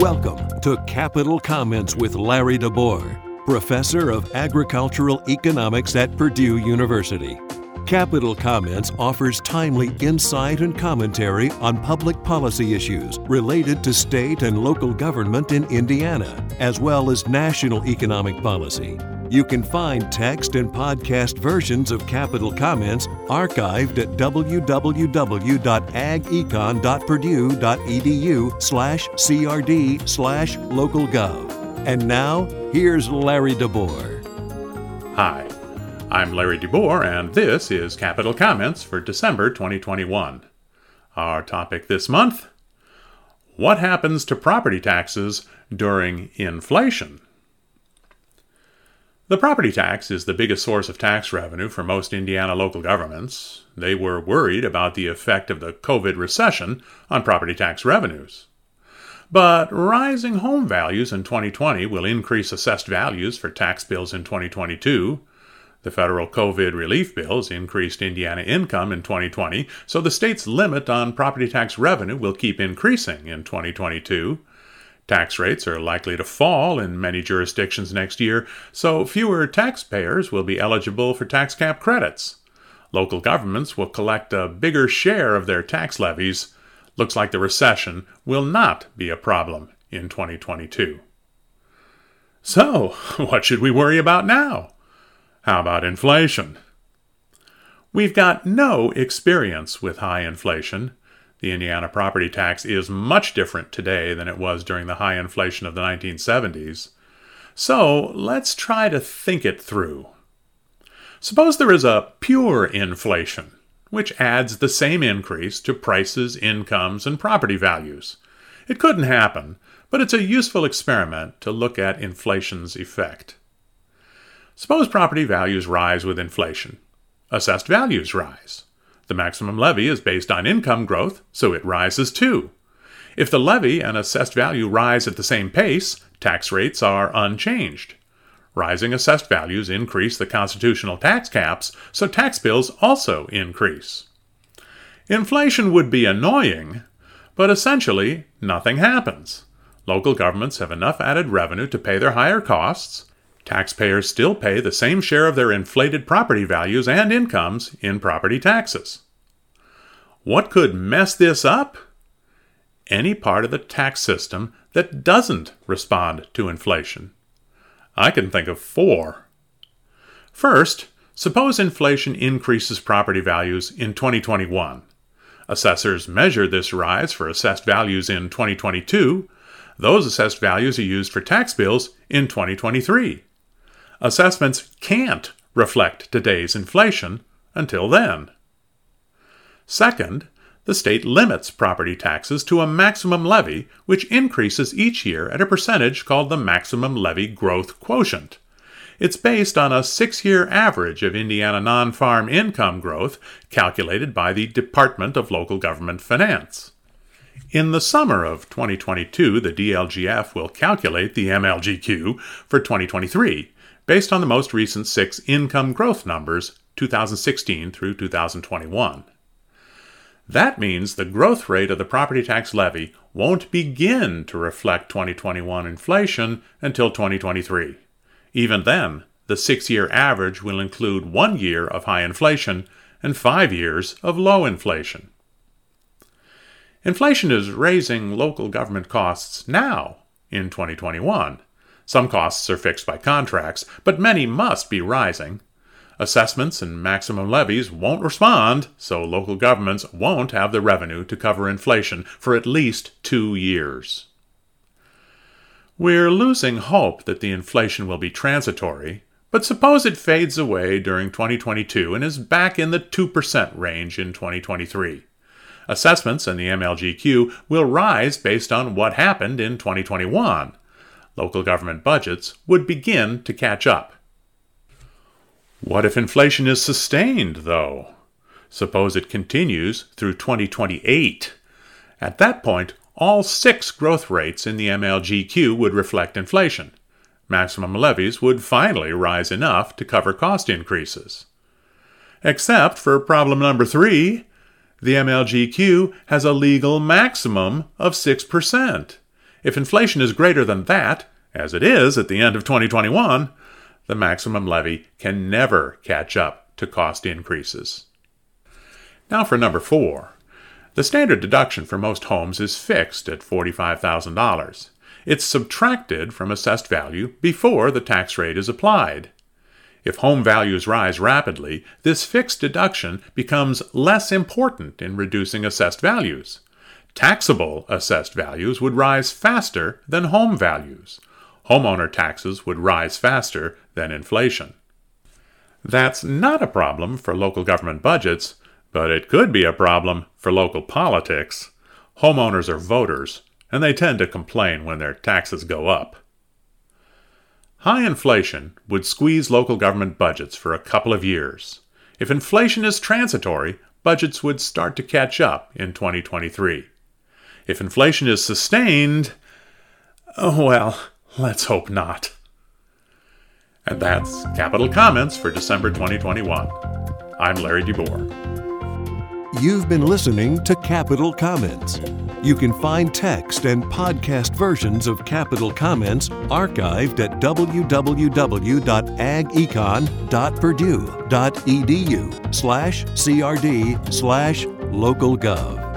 Welcome to Capital Comments with Larry DeBoer, Professor of Agricultural Economics at Purdue University. Capital Comments offers timely insight and commentary on public policy issues related to state and local government in Indiana, as well as national economic policy. You can find text and podcast versions of Capital Comments archived at www.agecon.purdue.edu slash crd slash localgov. And now, here's Larry DeBoer. Hi, I'm Larry DeBoer, and this is Capital Comments for December 2021. Our topic this month What happens to property taxes during inflation? The property tax is the biggest source of tax revenue for most Indiana local governments. They were worried about the effect of the COVID recession on property tax revenues. But rising home values in 2020 will increase assessed values for tax bills in 2022. The federal COVID relief bills increased Indiana income in 2020, so the state's limit on property tax revenue will keep increasing in 2022. Tax rates are likely to fall in many jurisdictions next year, so fewer taxpayers will be eligible for tax cap credits. Local governments will collect a bigger share of their tax levies. Looks like the recession will not be a problem in 2022. So, what should we worry about now? How about inflation? We've got no experience with high inflation, the Indiana property tax is much different today than it was during the high inflation of the 1970s. So let's try to think it through. Suppose there is a pure inflation, which adds the same increase to prices, incomes, and property values. It couldn't happen, but it's a useful experiment to look at inflation's effect. Suppose property values rise with inflation. Assessed values rise. The maximum levy is based on income growth, so it rises too. If the levy and assessed value rise at the same pace, tax rates are unchanged. Rising assessed values increase the constitutional tax caps, so tax bills also increase. Inflation would be annoying, but essentially nothing happens. Local governments have enough added revenue to pay their higher costs, Taxpayers still pay the same share of their inflated property values and incomes in property taxes. What could mess this up? Any part of the tax system that doesn't respond to inflation. I can think of four. First, suppose inflation increases property values in 2021. Assessors measure this rise for assessed values in 2022. Those assessed values are used for tax bills in 2023 assessments can't reflect today's inflation until then. Second, the state limits property taxes to a maximum levy, which increases each year at a percentage called the maximum levy growth quotient. It's based on a six year average of Indiana non farm income growth calculated by the Department of Local Government Finance. In the summer of 2022, the DLGF will calculate the MLGQ for 2023 based on the most recent six income growth numbers, 2016 through 2021. That means the growth rate of the property tax levy won't begin to reflect 2021 inflation until 2023. Even then, the six year average will include one year of high inflation and five years of low inflation. Inflation is raising local government costs now in 2021 some costs are fixed by contracts, but many must be rising. Assessments and maximum levies won't respond, so local governments won't have the revenue to cover inflation for at least two years. We're losing hope that the inflation will be transitory, but suppose it fades away during 2022 and is back in the 2% range in 2023. Assessments and the MLGQ will rise based on what happened in 2021 local government budgets would begin to catch up. What if inflation is sustained, though? Suppose it continues through 2028. At that point, all six growth rates in the MLGQ would reflect inflation. Maximum levies would finally rise enough to cover cost increases. Except for problem number three, the MLGQ has a legal maximum of 6%. If inflation is greater than that, as it is at the end of 2021, the maximum levy can never catch up to cost increases. Now for number four. The standard deduction for most homes is fixed at $45,000. It's subtracted from assessed value before the tax rate is applied. If home values rise rapidly, this fixed deduction becomes less important in reducing assessed values. Taxable assessed values would rise faster than home values. Homeowner taxes would rise faster than inflation. That's not a problem for local government budgets, but it could be a problem for local politics. Homeowners are voters, and they tend to complain when their taxes go up. High inflation would squeeze local government budgets for a couple of years. If inflation is transitory, budgets would start to catch up in 2023. If inflation is sustained, oh well, let's hope not. And that's Capital Comments for December 2021. I'm Larry DeBoer. You've been listening to Capital Comments. You can find text and podcast versions of Capital Comments archived at www.agecon.purdue.edu slash crd slash localgov.